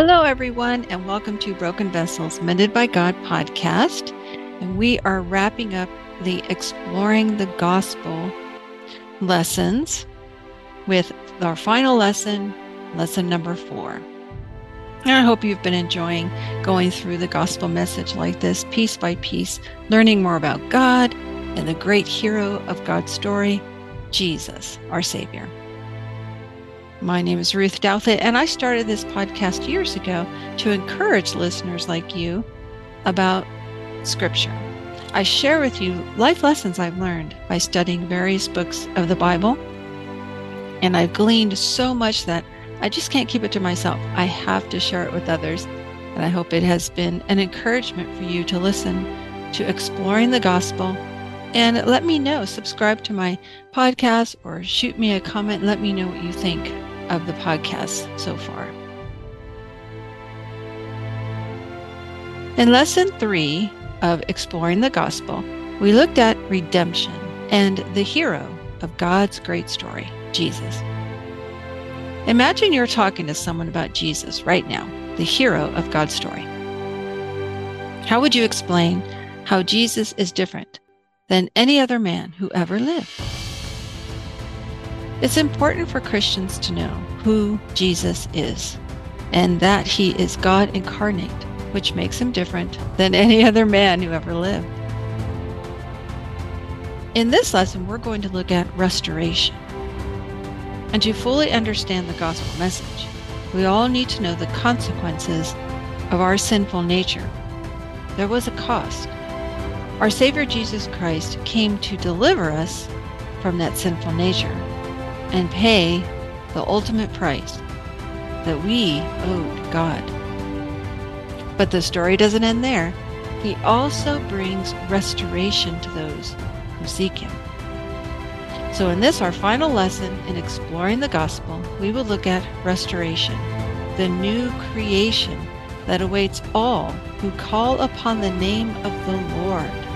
Hello, everyone, and welcome to Broken Vessels Mended by God podcast. And we are wrapping up the Exploring the Gospel lessons with our final lesson, lesson number four. And I hope you've been enjoying going through the gospel message like this, piece by piece, learning more about God and the great hero of God's story, Jesus, our Savior. My name is Ruth Douthit, and I started this podcast years ago to encourage listeners like you about Scripture. I share with you life lessons I've learned by studying various books of the Bible, and I've gleaned so much that I just can't keep it to myself. I have to share it with others, and I hope it has been an encouragement for you to listen to exploring the gospel and let me know. Subscribe to my podcast or shoot me a comment. Let me know what you think of the podcast so far. In lesson three of Exploring the Gospel, we looked at redemption and the hero of God's great story, Jesus. Imagine you're talking to someone about Jesus right now, the hero of God's story. How would you explain how Jesus is different than any other man who ever lived? It's important for Christians to know who Jesus is and that he is God incarnate, which makes him different than any other man who ever lived. In this lesson, we're going to look at restoration. And to fully understand the gospel message, we all need to know the consequences of our sinful nature. There was a cost. Our Savior Jesus Christ came to deliver us from that sinful nature and pay the ultimate price that we owed God. But the story doesn't end there. He also brings restoration to those who seek Him. So, in this, our final lesson in exploring the gospel, we will look at restoration, the new creation that awaits all who call upon the name of the Lord.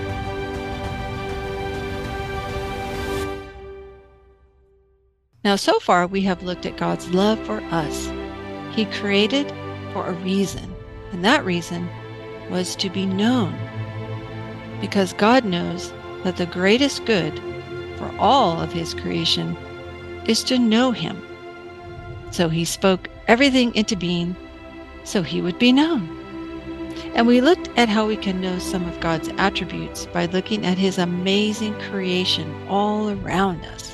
Now, so far, we have looked at God's love for us. He created for a reason, and that reason was to be known. Because God knows that the greatest good for all of His creation is to know Him. So He spoke everything into being so He would be known. And we looked at how we can know some of God's attributes by looking at His amazing creation all around us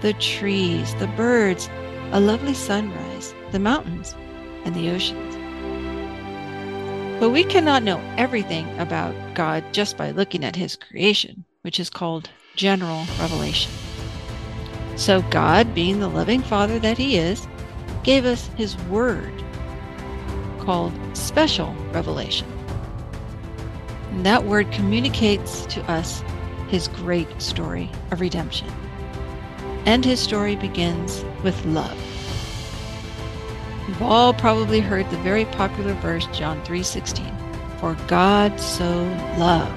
the trees, the birds, a lovely sunrise, the mountains, and the oceans. But we cannot know everything about God just by looking at his creation, which is called general revelation. So, God, being the loving Father that he is, gave us his word called special revelation. And that word communicates to us his great story of redemption and his story begins with love. You've all probably heard the very popular verse John 3:16, "For God so loved."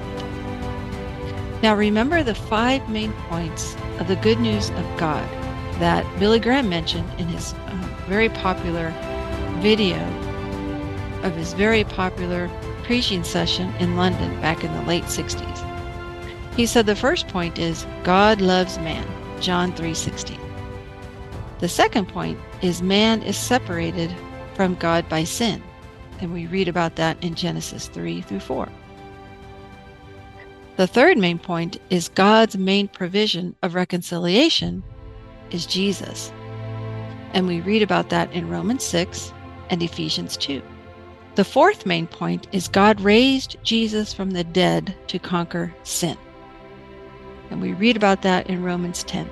Now remember the five main points of the good news of God that Billy Graham mentioned in his uh, very popular video of his very popular preaching session in London back in the late 60s. He said the first point is God loves man. John 3:16. The second point is man is separated from God by sin, and we read about that in Genesis 3 through 4. The third main point is God's main provision of reconciliation is Jesus. And we read about that in Romans 6 and Ephesians 2. The fourth main point is God raised Jesus from the dead to conquer sin. And we read about that in Romans 10.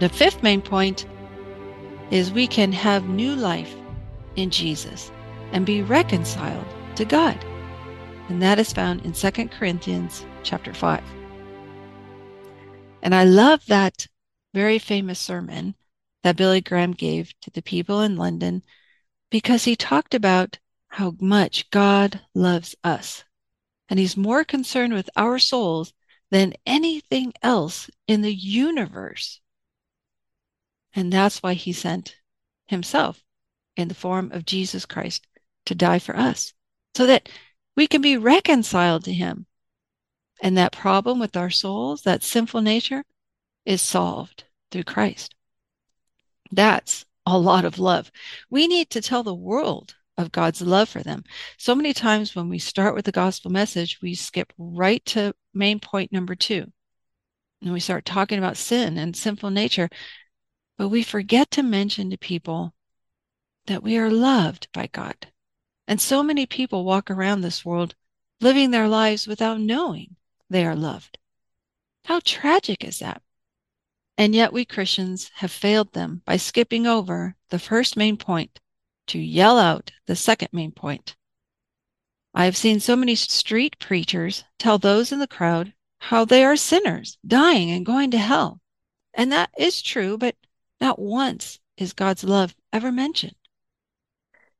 The fifth main point is we can have new life in Jesus and be reconciled to God. And that is found in 2 Corinthians chapter 5. And I love that very famous sermon that Billy Graham gave to the people in London because he talked about how much God loves us. And he's more concerned with our souls than anything else in the universe. And that's why he sent himself in the form of Jesus Christ to die for us so that we can be reconciled to him. And that problem with our souls, that sinful nature, is solved through Christ. That's a lot of love. We need to tell the world of God's love for them. So many times when we start with the gospel message, we skip right to main point number two. And we start talking about sin and sinful nature, but we forget to mention to people that we are loved by God. And so many people walk around this world living their lives without knowing they are loved. How tragic is that? And yet we Christians have failed them by skipping over the first main point to yell out the second main point. I have seen so many street preachers tell those in the crowd how they are sinners, dying and going to hell. And that is true, but not once is God's love ever mentioned.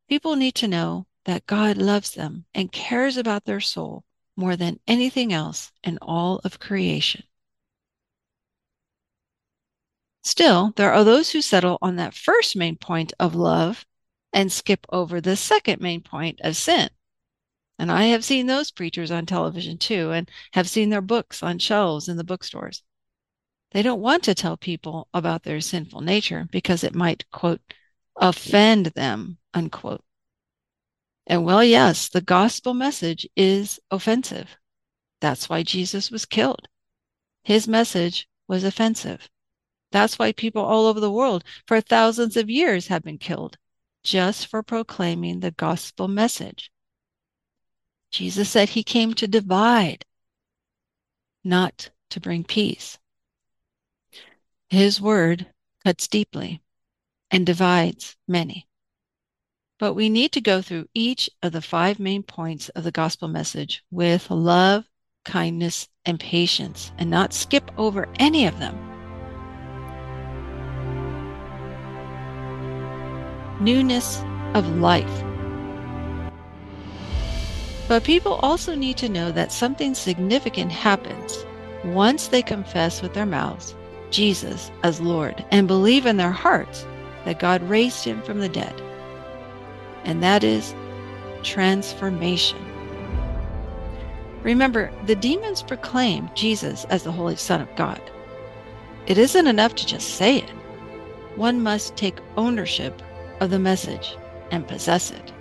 People need to know that God loves them and cares about their soul more than anything else in all of creation. Still, there are those who settle on that first main point of love and skip over the second main point of sin. And I have seen those preachers on television too, and have seen their books on shelves in the bookstores. They don't want to tell people about their sinful nature because it might, quote, offend them, unquote. And well, yes, the gospel message is offensive. That's why Jesus was killed. His message was offensive. That's why people all over the world for thousands of years have been killed just for proclaiming the gospel message. Jesus said he came to divide, not to bring peace. His word cuts deeply and divides many. But we need to go through each of the five main points of the gospel message with love, kindness, and patience and not skip over any of them. Newness of life. But people also need to know that something significant happens once they confess with their mouths Jesus as Lord and believe in their hearts that God raised him from the dead. And that is transformation. Remember, the demons proclaim Jesus as the Holy Son of God. It isn't enough to just say it. One must take ownership of the message and possess it.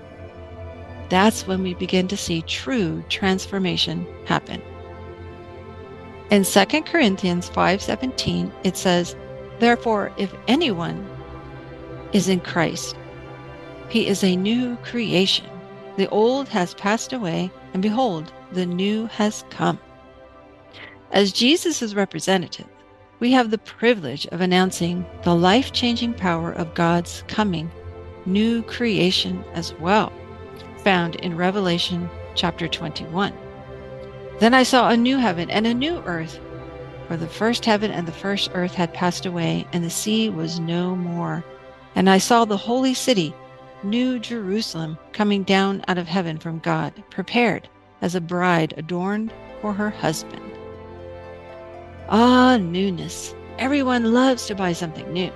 That's when we begin to see true transformation happen. In 2 Corinthians 5:17 it says, "Therefore if anyone is in Christ, he is a new creation. The old has passed away, and behold, the new has come." As Jesus' representative, we have the privilege of announcing the life changing power of God's coming new creation as well, found in Revelation chapter 21. Then I saw a new heaven and a new earth, for the first heaven and the first earth had passed away, and the sea was no more. And I saw the holy city, New Jerusalem, coming down out of heaven from God, prepared as a bride adorned for her husband. Ah, newness. Everyone loves to buy something new.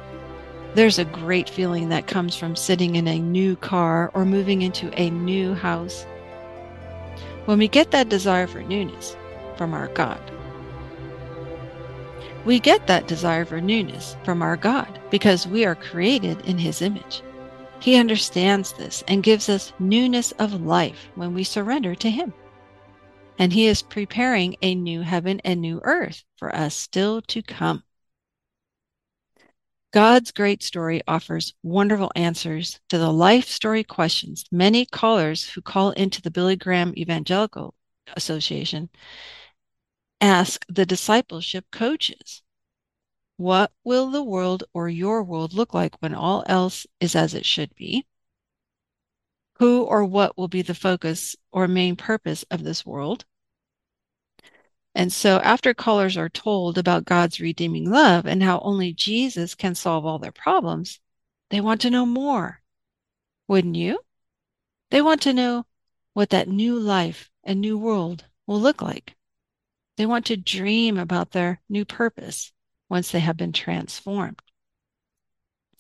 There's a great feeling that comes from sitting in a new car or moving into a new house. When we get that desire for newness from our God, we get that desire for newness from our God because we are created in His image. He understands this and gives us newness of life when we surrender to Him. And He is preparing a new heaven and new earth for us still to come. God's great story offers wonderful answers to the life story questions many callers who call into the Billy Graham Evangelical Association ask the discipleship coaches. What will the world or your world look like when all else is as it should be? Who or what will be the focus or main purpose of this world? And so, after callers are told about God's redeeming love and how only Jesus can solve all their problems, they want to know more. Wouldn't you? They want to know what that new life and new world will look like. They want to dream about their new purpose once they have been transformed.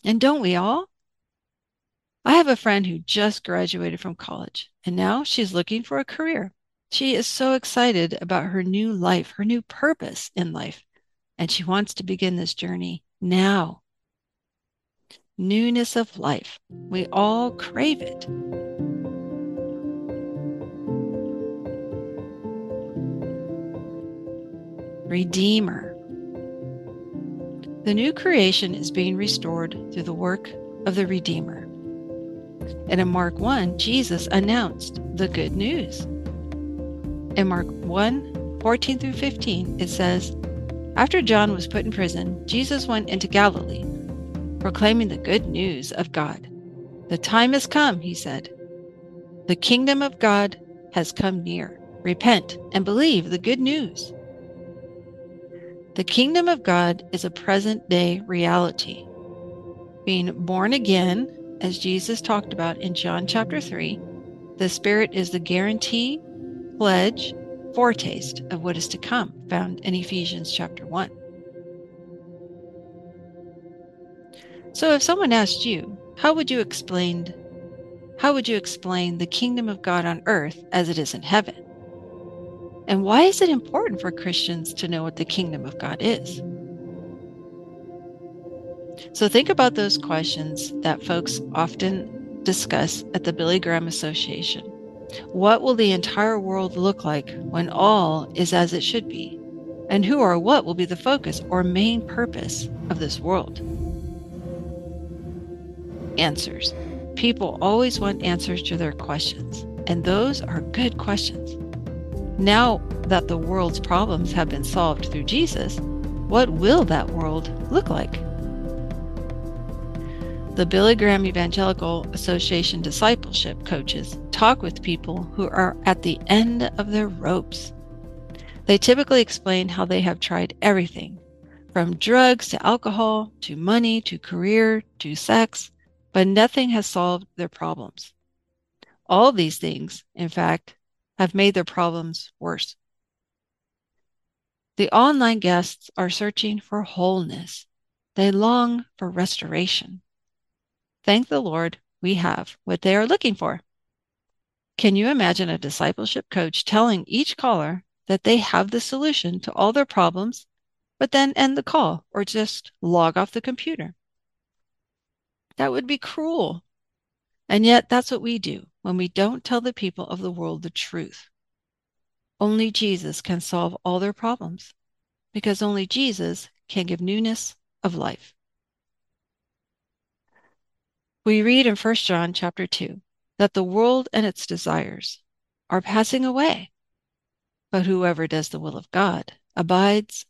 And don't we all? I have a friend who just graduated from college and now she's looking for a career. She is so excited about her new life, her new purpose in life, and she wants to begin this journey now. Newness of life. We all crave it. Redeemer. The new creation is being restored through the work of the Redeemer. And in Mark 1, Jesus announced the good news. In Mark 1 14 through 15, it says, After John was put in prison, Jesus went into Galilee, proclaiming the good news of God. The time has come, he said. The kingdom of God has come near. Repent and believe the good news. The kingdom of God is a present day reality. Being born again as Jesus talked about in John chapter 3, the Spirit is the guarantee, pledge, foretaste of what is to come, found in Ephesians chapter 1. So if someone asked you, how would you explain how would you explain the kingdom of God on earth as it is in heaven? And why is it important for Christians to know what the kingdom of God is? So think about those questions that folks often discuss at the Billy Graham Association. What will the entire world look like when all is as it should be? And who or what will be the focus or main purpose of this world? Answers. People always want answers to their questions, and those are good questions. Now that the world's problems have been solved through Jesus, what will that world look like? The Billy Graham Evangelical Association discipleship coaches talk with people who are at the end of their ropes. They typically explain how they have tried everything from drugs to alcohol to money to career to sex, but nothing has solved their problems. All these things, in fact, have made their problems worse. The online guests are searching for wholeness. They long for restoration. Thank the Lord we have what they are looking for. Can you imagine a discipleship coach telling each caller that they have the solution to all their problems, but then end the call or just log off the computer? That would be cruel. And yet, that's what we do when we don't tell the people of the world the truth. Only Jesus can solve all their problems because only Jesus can give newness of life. We read in 1 John chapter 2 that the world and its desires are passing away, but whoever does the will of God abides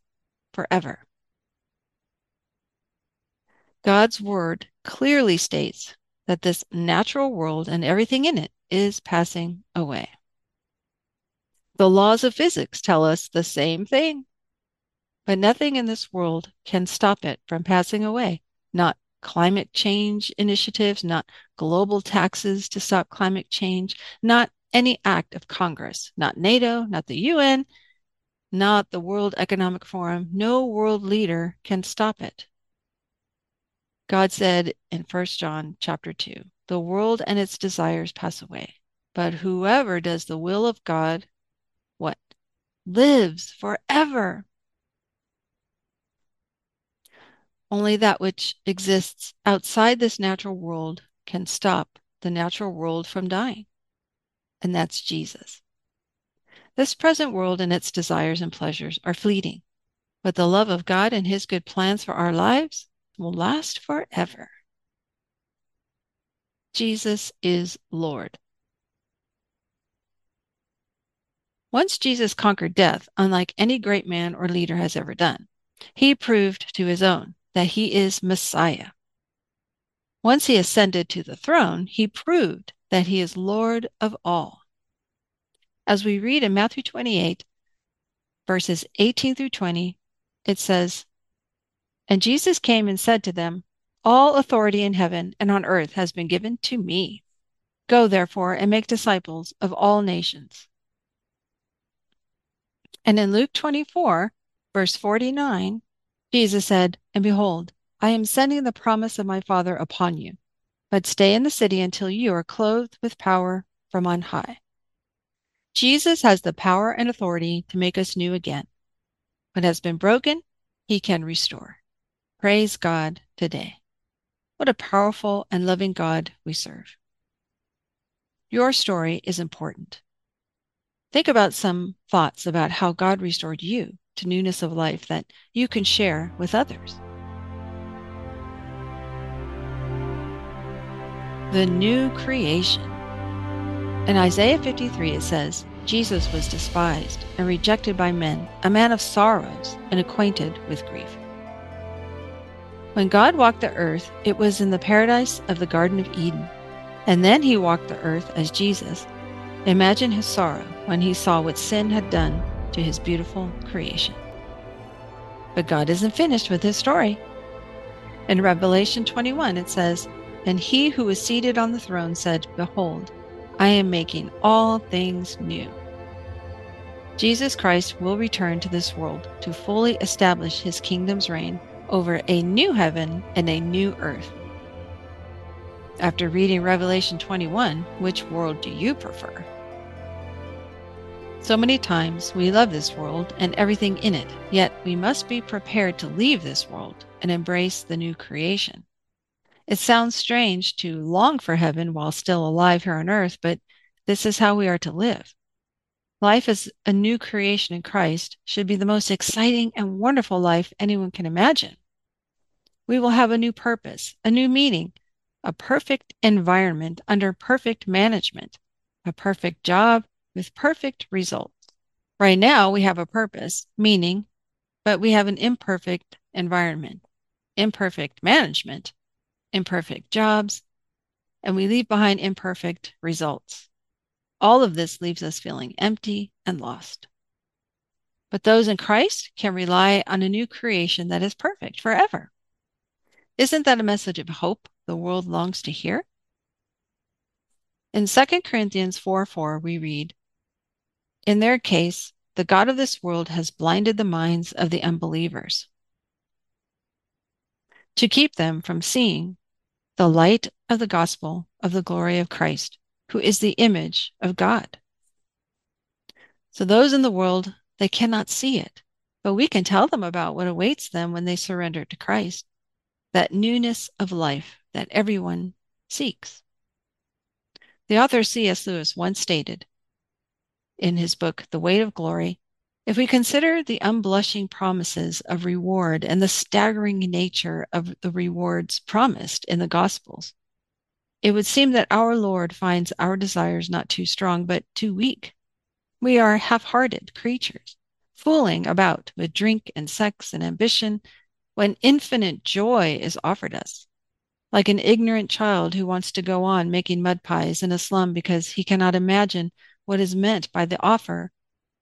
forever. God's word clearly states that this natural world and everything in it is passing away. The laws of physics tell us the same thing, but nothing in this world can stop it from passing away, not climate change initiatives, not global taxes to stop climate change, not any act of Congress, not NATO, not the UN, not the World Economic Forum. No world leader can stop it. God said in 1 John chapter 2, the world and its desires pass away, but whoever does the will of God, what? Lives forever. Only that which exists outside this natural world can stop the natural world from dying, and that's Jesus. This present world and its desires and pleasures are fleeting, but the love of God and His good plans for our lives will last forever. Jesus is Lord. Once Jesus conquered death, unlike any great man or leader has ever done, he proved to his own that he is Messiah. Once he ascended to the throne, he proved that he is Lord of all. As we read in Matthew 28, verses 18 through 20, it says, And Jesus came and said to them, All authority in heaven and on earth has been given to me. Go therefore and make disciples of all nations. And in Luke 24, verse 49, Jesus said, And behold, I am sending the promise of my Father upon you. but stay in the city until you are clothed with power from on high. Jesus has the power and authority to make us new again. What has been broken, he can restore. Praise God today. What a powerful and loving God we serve. Your story is important. Think about some thoughts about how God restored you to newness of life that you can share with others. The new creation. In Isaiah 53, it says, Jesus was despised and rejected by men, a man of sorrows and acquainted with grief. When God walked the earth, it was in the paradise of the Garden of Eden. And then he walked the earth as Jesus. Imagine his sorrow when he saw what sin had done to his beautiful creation. But God isn't finished with his story. In Revelation 21, it says, And he who was seated on the throne said, Behold, I am making all things new. Jesus Christ will return to this world to fully establish his kingdom's reign over a new heaven and a new earth. After reading Revelation 21, which world do you prefer? So many times we love this world and everything in it, yet we must be prepared to leave this world and embrace the new creation. It sounds strange to long for heaven while still alive here on earth, but this is how we are to live. Life as a new creation in Christ should be the most exciting and wonderful life anyone can imagine. We will have a new purpose, a new meaning, a perfect environment under perfect management, a perfect job with perfect results. Right now, we have a purpose, meaning, but we have an imperfect environment, imperfect management, imperfect jobs, and we leave behind imperfect results. All of this leaves us feeling empty and lost. But those in Christ can rely on a new creation that is perfect forever. Isn't that a message of hope the world longs to hear? In 2 Corinthians 4 4, we read, In their case, the God of this world has blinded the minds of the unbelievers to keep them from seeing the light of the gospel of the glory of Christ, who is the image of God. So those in the world, they cannot see it, but we can tell them about what awaits them when they surrender to Christ, that newness of life that everyone seeks. The author C.S. Lewis once stated in his book, The Weight of Glory, if we consider the unblushing promises of reward and the staggering nature of the rewards promised in the Gospels, it would seem that our Lord finds our desires not too strong, but too weak. We are half hearted creatures, fooling about with drink and sex and ambition when infinite joy is offered us. Like an ignorant child who wants to go on making mud pies in a slum because he cannot imagine what is meant by the offer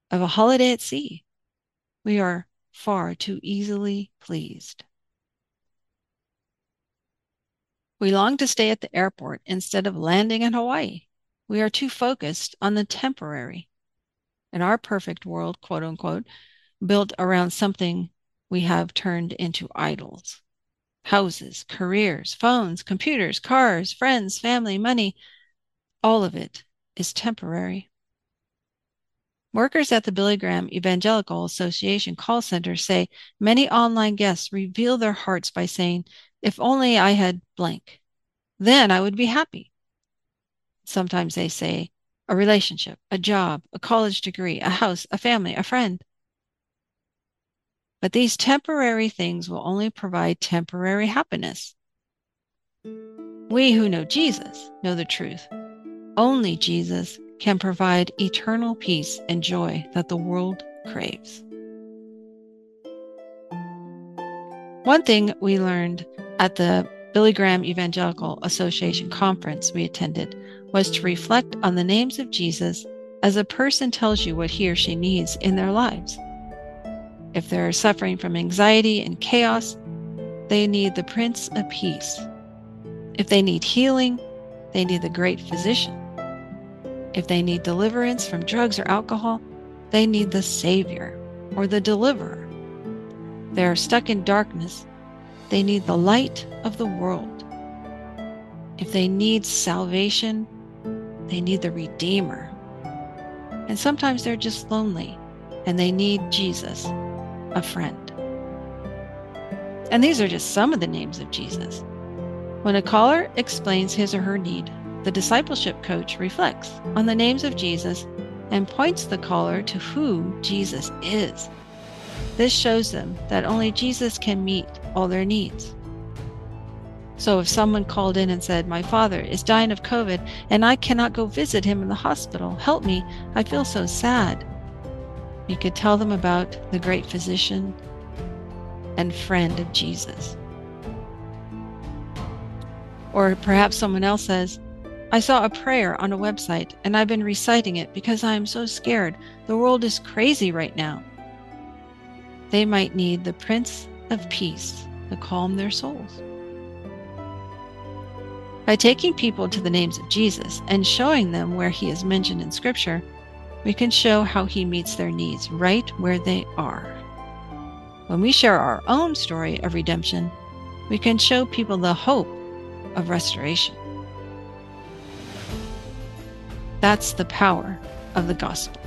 of a holiday at sea. We are far too easily pleased. We long to stay at the airport instead of landing in Hawaii. We are too focused on the temporary. In our perfect world, quote unquote, built around something we have turned into idols houses, careers, phones, computers, cars, friends, family, money, all of it is temporary. Workers at the Billy Graham Evangelical Association call center say many online guests reveal their hearts by saying, If only I had blank, then I would be happy. Sometimes they say, a relationship, a job, a college degree, a house, a family, a friend. But these temporary things will only provide temporary happiness. We who know Jesus know the truth. Only Jesus can provide eternal peace and joy that the world craves. One thing we learned at the Billy Graham Evangelical Association conference we attended was to reflect on the names of Jesus as a person tells you what he or she needs in their lives. If they're suffering from anxiety and chaos, they need the Prince of Peace. If they need healing, they need the great physician. If they need deliverance from drugs or alcohol, they need the Savior or the Deliverer. They are stuck in darkness. They need the light of the world. If they need salvation, they need the Redeemer. And sometimes they're just lonely and they need Jesus, a friend. And these are just some of the names of Jesus. When a caller explains his or her need, the discipleship coach reflects on the names of Jesus and points the caller to who Jesus is. This shows them that only Jesus can meet all their needs. So if someone called in and said, My father is dying of COVID and I cannot go visit him in the hospital, help me, I feel so sad. You could tell them about the great physician and friend of Jesus. Or perhaps someone else says, I saw a prayer on a website and I've been reciting it because I am so scared. The world is crazy right now. They might need the Prince of Peace to calm their souls. By taking people to the names of Jesus and showing them where he is mentioned in Scripture, we can show how he meets their needs right where they are. When we share our own story of redemption, we can show people the hope of restoration. That's the power of the gospel.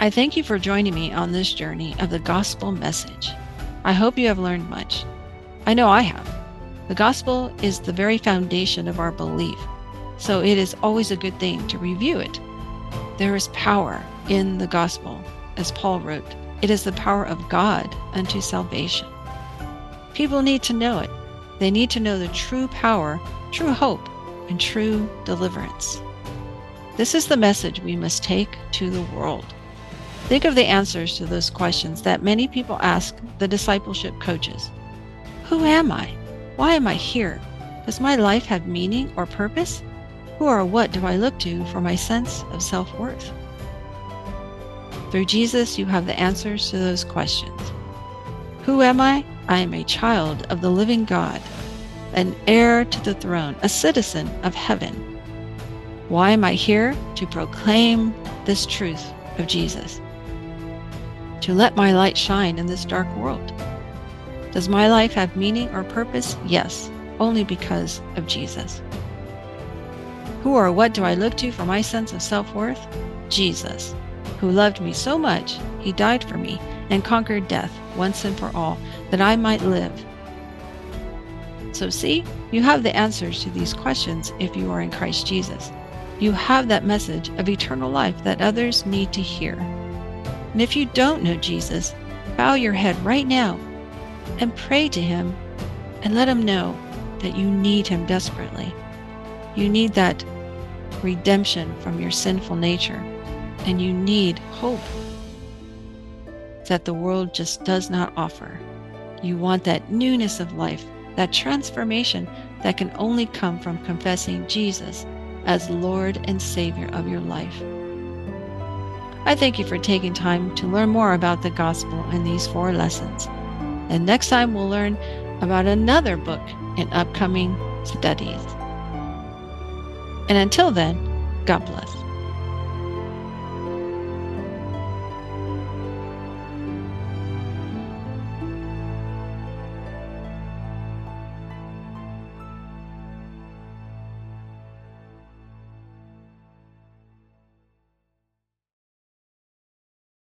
I thank you for joining me on this journey of the gospel message. I hope you have learned much. I know I have. The gospel is the very foundation of our belief, so it is always a good thing to review it. There is power in the gospel, as Paul wrote. It is the power of God unto salvation. People need to know it. They need to know the true power, true hope, and true deliverance. This is the message we must take to the world. Think of the answers to those questions that many people ask the discipleship coaches Who am I? Why am I here? Does my life have meaning or purpose? Who or what do I look to for my sense of self worth? Through Jesus, you have the answers to those questions. Who am I? I am a child of the living God, an heir to the throne, a citizen of heaven. Why am I here? To proclaim this truth of Jesus. To let my light shine in this dark world. Does my life have meaning or purpose? Yes, only because of Jesus. Who or what do I look to for my sense of self worth? Jesus, who loved me so much, he died for me and conquered death once and for all, that I might live. So, see, you have the answers to these questions if you are in Christ Jesus you have that message of eternal life that others need to hear. And if you don't know Jesus, bow your head right now and pray to Him and let Him know that you need Him desperately. You need that redemption from your sinful nature, and you need hope that the world just does not offer. You want that newness of life, that transformation that can only come from confessing Jesus as Lord and Savior of your life. I thank you for taking time to learn more about the gospel in these four lessons. And next time we'll learn about another book in upcoming studies. And until then, God bless.